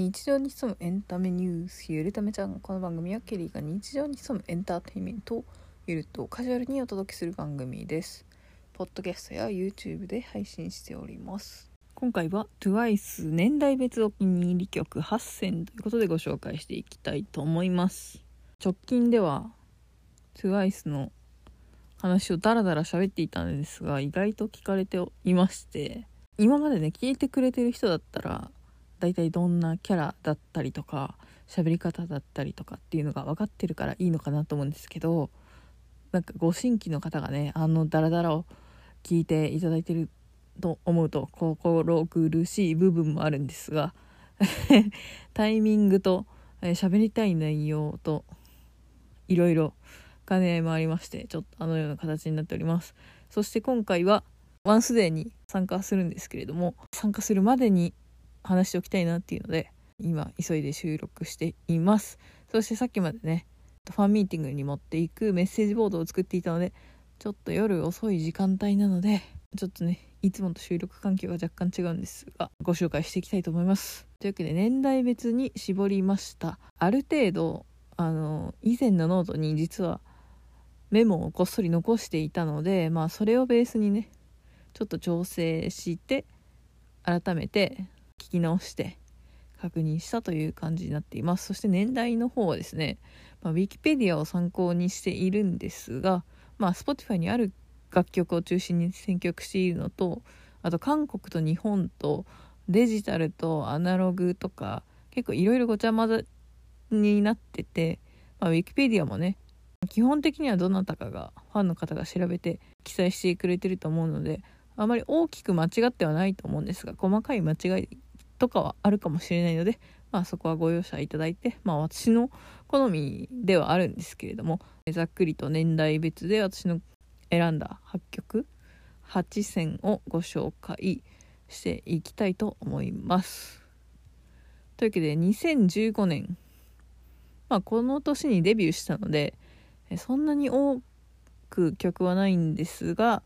日常に潜むエンタメニュースゆるためちゃんこの番組はケリーが日常に潜むエンターテインメントをゆるとカジュアルにお届けする番組です。ポッドキャストや YouTube で配信しております。今回は TWICE 年代別お気に入り曲8選ということでご紹介していきたいと思います。直近では TWICE の話をダラダラ喋っていたんですが意外と聞かれていまして今までね聞いてくれてる人だったら大体どんなキャラだったりとか喋り方だったりとかっていうのが分かってるからいいのかなと思うんですけどなんかご新規の方がねあのダラダラを聞いていただいてると思うと心苦しい部分もあるんですが タイミングと喋、えりたい内容といろいろ兼ね合いもありましてちょっとあのような形になっております。そして今回は ONCE DAY に参加するんですけれども参加するまでに話しておきたいなっていうので今急いで収録しています。そしてさっきまでねファンミーティングに持っていくメッセージボードを作っていたのでちょっと夜遅い時間帯なのでちょっとねいつもと収録環境が若干違うんですがご紹介していきたいと思います。というわけで年代別に絞りました。ある程度あの以前のノートに実はメモをこっそり残していたのでまあそれをベースにねちょっと調整して改めて聞き直して確認したという感じになっています。そして年代の方はですね、まあ、Wikipedia を参考にしているんですが、まあ、Spotify にある楽曲を中心に選曲しているのとあと韓国と日本とデジタルとアナログとか結構いろいろごちゃ混ぜになってて、まあ、Wikipedia もね基本的にはどなたかがファンの方が調べて記載してくれてると思うのであまり大きく間違ってはないと思うんですが細かい間違いとかはあるかもしれないので、まあ、そこはご容赦いただいて、まあ、私の好みではあるんですけれどもざっくりと年代別で私の選んだ8曲8選をご紹介していきたいと思います。というわけで2015年、まあ、この年にデビューしたのでそんなに多く曲はないんですが、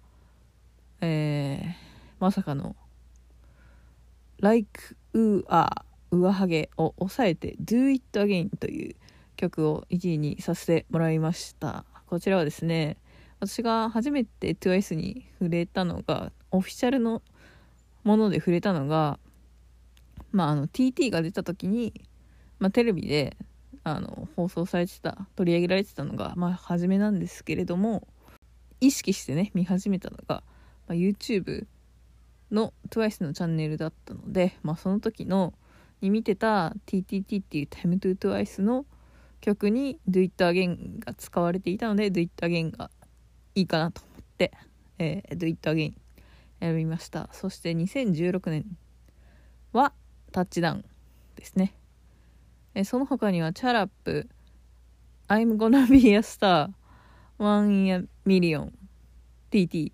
えー、まさかの「Like うあ上ハゲを抑えて Do It Again という曲を1位にさせてもらいました。こちらはですね私が初めて TWICE に触れたのがオフィシャルのもので触れたのがまああの TT が出た時に、まあ、テレビであの放送されてた取り上げられてたのがまあ初めなんですけれども意識してね見始めたのが、まあ、YouTube の TWICE のチャンネルだったので、まあ、その時のに見てた TTT っていう Time to TWICE の曲に Do It Again が使われていたので Do It Again がいいかなと思って、えー、Do It Again 選びました。そして2016年はタッチダウンですね、えその他にはチャラップ I'm gonna be a star One in a million TT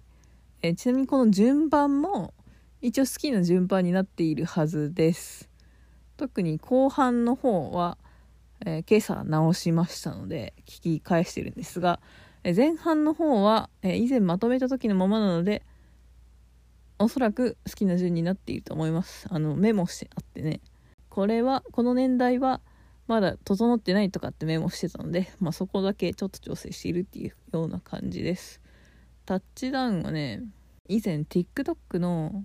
えちなみにこの順番も一応好きな順番になっているはずです。特に後半の方は、えー、今朝直しましたので聞き返してるんですが、えー、前半の方は、えー、以前まとめた時のままなのでおそらく好きな順になっていると思います。あのメモしてあってね。これはこの年代はまだ整ってないとかってメモしてたので、まあ、そこだけちょっと調整しているっていうような感じです。タッチダウンはね以前 TikTok の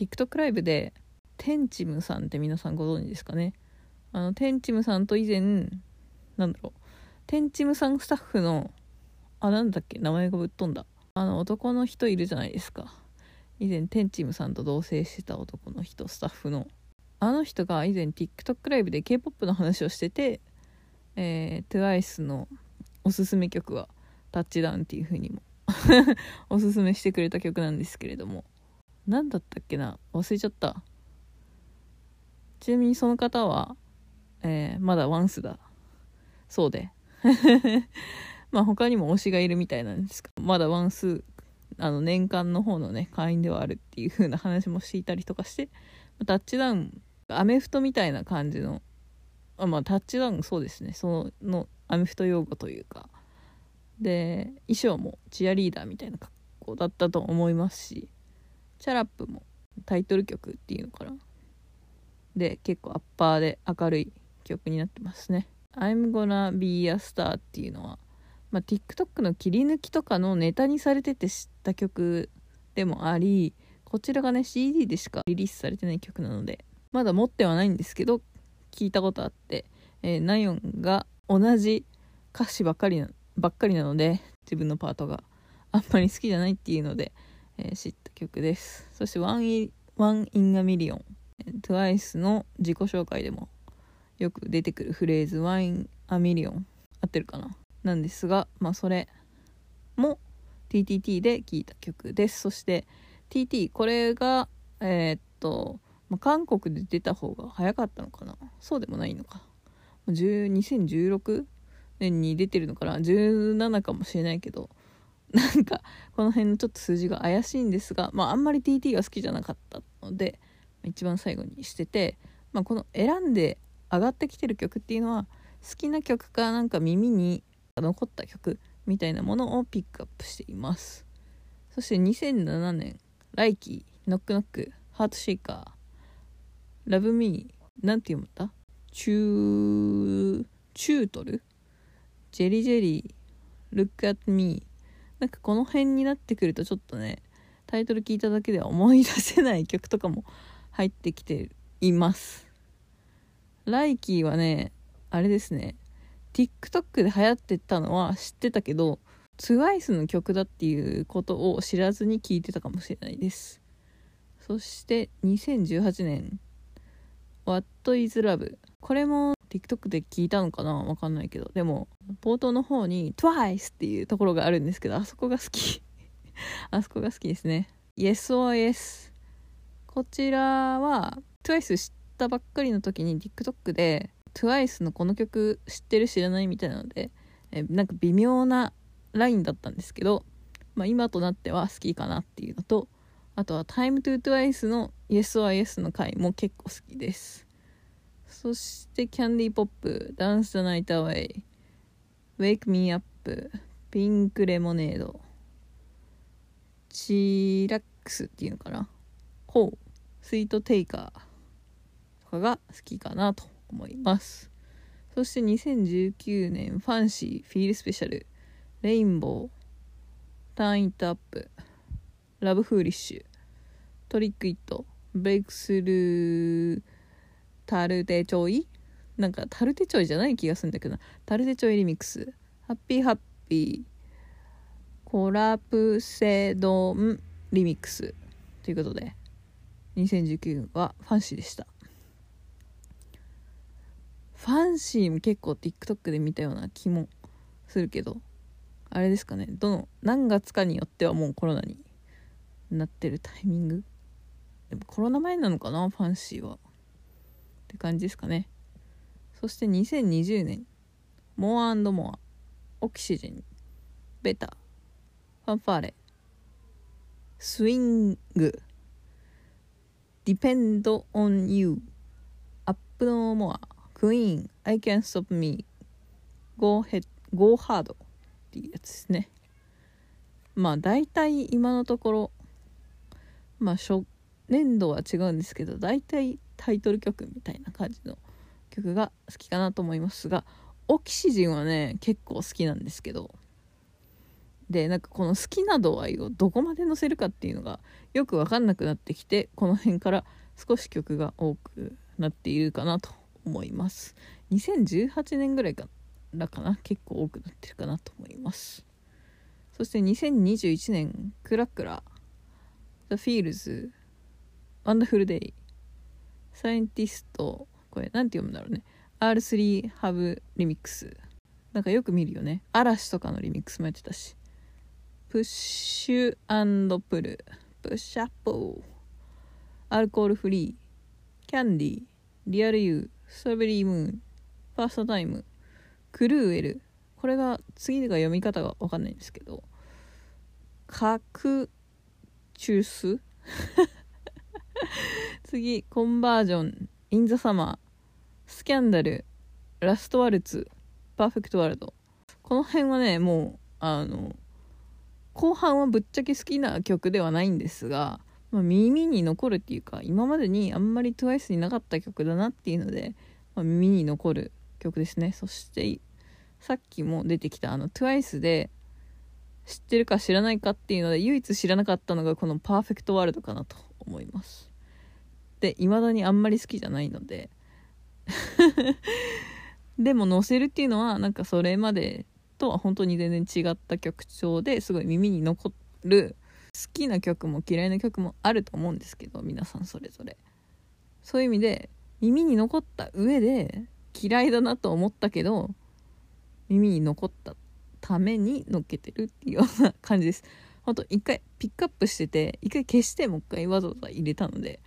TikTok ライブでテンチムさんって皆さんご存知ですかね？あのテンチムさんと以前なんだろう？テンチムさんスタッフのあなんだっけ？名前がぶっ飛んだ。あの男の人いるじゃないですか。以前テンチムさんと同棲してた男の人スタッフの。あの人が以前 TikTok ライブで K-POP の話をしてて、えー、TWICE のおすすめ曲はタッチダウンっていう風にも おすすめしてくれた曲なんですけれども。何だったっけな？忘れちゃった。ちなみにその方は、えー、まだワンスだ。そうで。まあ他にも推しがいるみたいなんですがまだワンスあの年間の方のね会員ではあるっていう風な話もしていたりとかしてタッチダウンアメフトみたいな感じのあまあタッチダウンそうですね。そのアメフト用語というか。で衣装もチアリーダーみたいな格好だったと思いますし。チャラップもタイトル曲っていうのかな。で結構アッパーで明るい曲になってますね。I'm gonna be a star っていうのは、まあ、TikTok の切り抜きとかのネタにされてて知った曲でもありこちらがね CD でしかリリースされてない曲なのでまだ持ってはないんですけど聞いたことあって、えー、ナヨンが同じ歌詞ばっかりなばっかりなので自分のパートがあんまり好きじゃないっていうので、えー、知った曲です。そしてワンイ「 One in a Million」TWICE の自己紹介でもよく出てくるフレーズ「 One in a Million」合ってるかな？なんですがまあそれも TTT で聴いた曲です。そして TT これがえー、っと、まあ、韓国で出た方が早かったのかな？そうでもないのか。2016年に出てるのかな？17かもしれないけど。なんかこの辺のちょっと数字が怪しいんですがまああんまり TT が好きじゃなかったので一番最後にしてて、まあ、この選んで上がってきてる曲っていうのは好きな曲かなんか耳に残った曲みたいなものをピックアップしていますそして2007年 Likey、 Knock Knock、 Heart Shakerー、ラブミー、なんて読むんだ？チュー、チュートルジェリジェリー、ルックアットミー。なんかこの辺になってくるとちょっとね、タイトル聞いただけでは思い出せない曲とかも入ってきています。ライキーはね、あれですね、TikTok で流行ってたのは知ってたけど、TWICE の曲だっていうことを知らずに聴いてたかもしれないです。そして2018年「What is Love」これも TikTok で聞いたのかな？わかんないけど。でも冒頭の方に「TWICE」っていうところがあるんですけどあそこが好き。あそこが好きですね。YesOS こちらは TWICE 知ったばっかりの時に TikTok で TWICE のこの曲知ってる知らないみたいなのでえなんか微妙なラインだったんですけど、まあ、今となっては好きかなっていうのとあとは「Time to Twice」の「YesOrYes」の回も結構好きです。そしてキャンディーポップ「Dance the Night Away」「Wake Me Up」「ピンクレモネード」「チラックス」っていうのかな「ホー」「スイートテイカー」とかが好きかなと思います。そして2019年ファンシーフィールスペシャル。レインボー、ターンイットアップ、ラブフーリッシュ、トリックイット、ブレイクスルー、タルテチョイ？なんかタルテチョイじゃない気がするんだけどタルテチョイリミックス、ハッピーハッピー、コラプセドンリミックス。ということで2019はファンシーでした。ファンシーも結構 TikTok で見たような気もするけどあれですかね。どの何月かによってはもうコロナになってるタイミング？でもコロナ前なのかなファンシーは。って感じですかね。そして2020年 More More Oxygen Better Fanfare Swingディペンドオンユーアップノーモアクイーン I can stop me go, head, go hard っていうやつですね。まあ大体今のところまあ初年度は違うんですけど大体タイトル曲みたいな感じの曲が好きかなと思いますがオキシジンはね結構好きなんですけどでなんかこの好きな度合いをどこまで載せるかっていうのがよく分かんなくなってきてこの辺から少し曲が多くなっているかなと思います。2018年ぐらいからかな結構多くなってるかなと思います。そして2021年クラクラ The Fields Wonderful Day サイエンティストこれなんて読むんだろうね。R3 ハブリミックス。なんかよく見るよね。嵐とかのリミックスもやってたし。プッシュプル。プッシュアップアルコールフリー。キャンディー。リアルユー。ストロベリームーン。ファーストタイム。クルーエル。これが次が読み方が分かんないんですけど。カクチュース次コンバージョンインザサマースキャンダルラストワルツパーフェクトワールド。この辺はねもうあの後半はぶっちゃけ好きな曲ではないんですがまあ、耳に残るっていうか今までにあんまり TWICE になかった曲だなっていうので、まあ、耳に残る曲ですね。そしてさっきも出てきたあの TWICE で知ってるか知らないかっていうので唯一知らなかったのがこの「パーフェクトワールド」かなと思います。で未だにあんまり好きじゃないので。でも載せるっていうのはなんかそれまでとは本当に全然違った曲調ですごい耳に残る好きな曲も嫌いな曲もあると思うんですけど皆さんそれぞれ。そういう意味で耳に残った上で嫌いだなと思ったけど耳に残ったために乗っけてるっていうような感じです。ほんと一回ピックアップしてて一回消してもう一回わざわざ入れたので、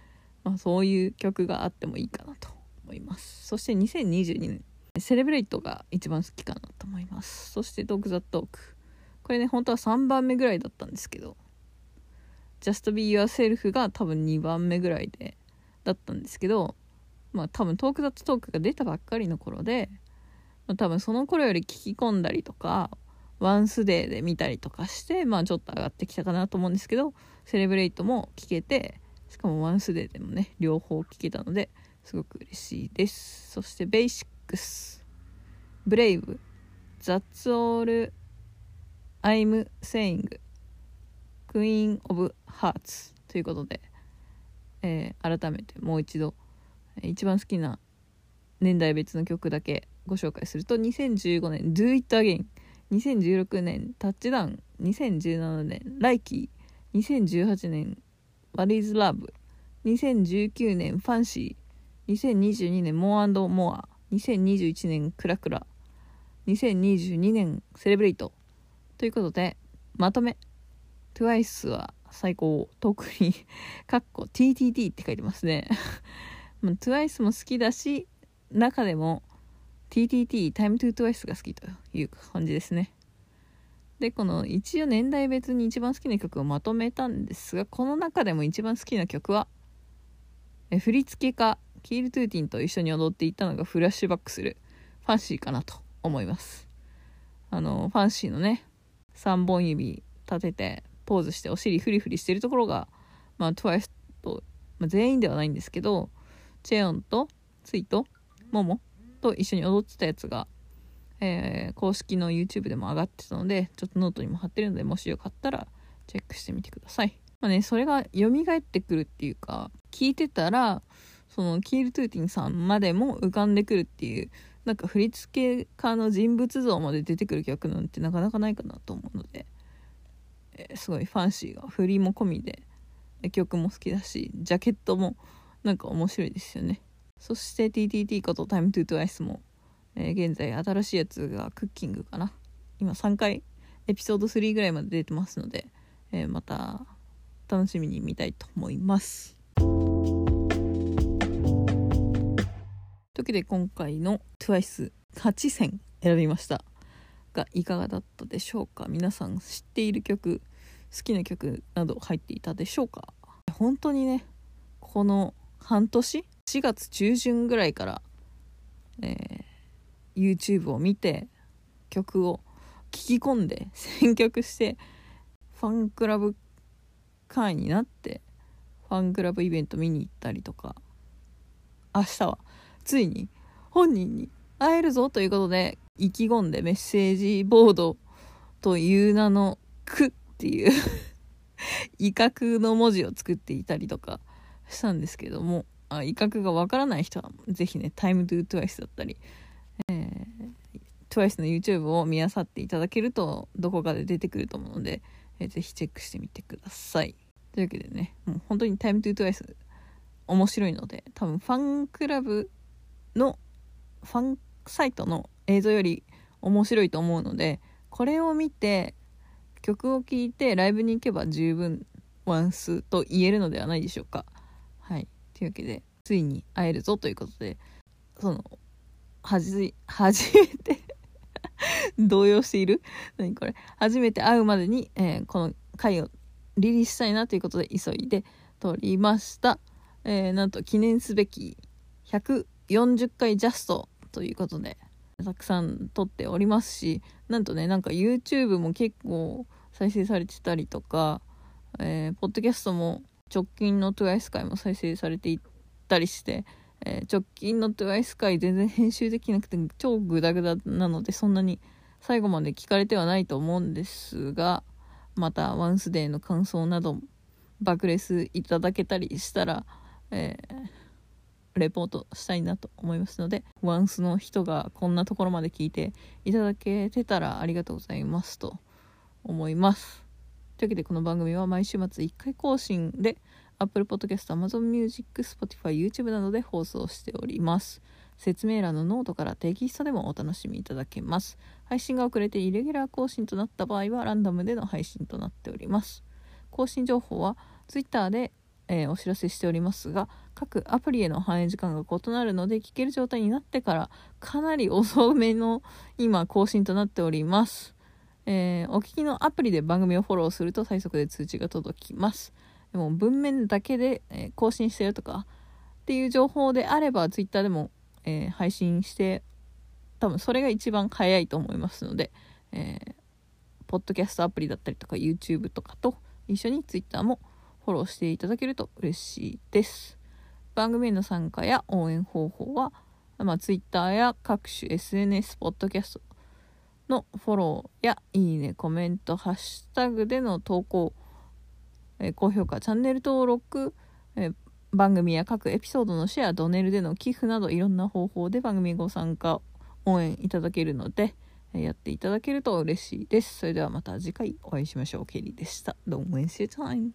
まあ、そういう曲があってもいいかなと思います。そして2022年。セレブレイトが一番好きかなと思います。そしてトークザトーク。これね本当は3番目ぐらいだったんですけど。Just Be Yourself が多分2番目ぐらいでだったんですけど。まあ多分トークザトークが出たばっかりの頃で、まあ、多分その頃より聞き込んだりとかワンスデーで見たりとかしてまあちょっと上がってきたかなと思うんですけど。セレブレイトも聞けてしかもワンスデーでもね両方聞けたのですごく嬉しいです。そしてベーシックス。ブレイブ That's all I'm saying Queen of Hearts ということで、えー、改めてもう一度一番好きな年代別の曲だけご紹介すると2015年 Do It Again 2016年タッチダウン2017年ライキー2018年 What is Love 2019年ファンシー。2022年モアモア。2021年クラクラ。2022年セレブレイト。ということでまとめ。TWICE は最高。特に かっこ TTT って書いてますね。TWICE も好きだし中でも TTT Time to TWICE が好きという感じですね。でこの一応年代別に一番好きな曲をまとめたんですがこの中でも一番好きな曲はえ振付家キール・トゥーティンと一緒に踊っていたのがフラッシュバックするファンシーかなと思います。あのファンシーのね3本指立ててポーズしてお尻フリフリしてるところが、まあ、TWICE と、まあ、全員ではないんですけどチェヨンとツウィとモモと一緒に踊ってたやつが、えー、公式の YouTube でも上がってたのでちょっとノートにも貼ってるのでもしよかったらチェックしてみてください。まあね、それが蘇ってくるっていうか聞いてたらその Kiel Tutin さんまでも浮かんでくるっていうなんか振付家の人物像まで出てくる曲なんてなかなかないかなと思うので、えー、すごいファンシーが振りも込みで曲も好きだしジャケットもなんか面白いですよねそして TTT こと Time to Twice も、えー、現在新しいやつがクッキングかな。今3回エピソード3ぐらいまで出てますので、えー、また楽しみに見たいと思います。というわけで今回の TWICE8 選選びました。がいかがだったでしょうか？皆さん知っている曲好きな曲など入っていたでしょうか？本当にねこの半年？4月中旬ぐらいから、えー、YouTube を見て曲を聴き込んで選曲してファンクラブ会員になってファンクラブイベント見に行ったりとか。明日はついに本人に会えるぞということで意気込んでメッセージボードという名の「く」っていう 威嚇の文字を作っていたりとかしたんですけども。あ威嚇がわからない人は是非ね「Time to Twice」だったり、えー、TWICE の YouTube を見あさっていただけるとどこかで出てくると思うので、えー、ぜひチェックしてみてください。というわけでねもう本当に「Time to Twice」面白いので多分ファンクラブのファンサイトの映像より面白いと思うのでこれを見て曲を聴いてライブに行けば十分ワンスと言えるのではないでしょうか。はい。というわけでついに会えるぞということでそのはじ初めて動揺している？何これ？初めて会うまでに、えー、この回をリリースしたいなということで急いで撮りました、えー、なんと記念すべき140回ジャストということでたくさん撮っておりますしなんとねなんか YouTube も結構再生されてたりとか、えー、ポッドキャストも直近の TWICE 回も再生されていったりして、えー、直近の TWICE 回全然編集できなくて超グダグダなのでそんなに最後まで聞かれてはないと思うんですがまた ONCE DAY の感想など爆レスいただけたりしたら、えー、レポートしたいなと思いますので ONCE の人がこんなところまで聞いていただけてたらありがとうございますと思います。というわけでこの番組は毎週末1回更新で Apple Podcast、Amazon Music、Spotify、YouTube などで放送しております。説明欄のノートからテキストでもお楽しみいただけます。配信が遅れてイレギュラー更新となった場合はランダムでの配信となっております。更新情報は Twitter で、えー、お知らせしておりますが各アプリへの反映時間が異なるので聞ける状態になってからかなり遅めの今更新となっております。えー、お聞きのアプリで番組をフォローすると最速で通知が届きます。でも文面だけで、え、更新してるとかっていう情報であれば Twitter でもえー、配信して多分それが一番早いと思いますので、えー、ポッドキャストアプリだったりとか YouTube とかと一緒に Twitter もフォローしていただけると嬉しいです。番組への参加や応援方法は、まあ、Twitter や各種 SNS ポッドキャストのフォローやいいねコメントハッシュタグでの投稿、え、高評価。チャンネル登録、え、番組や各エピソードのシェアドネルでの寄付などいろんな方法で番組ご参加応援いただけるのでえやっていただけると嬉しいです。それではまた次回お会いしましょう。ケリーでした。Don't waste your time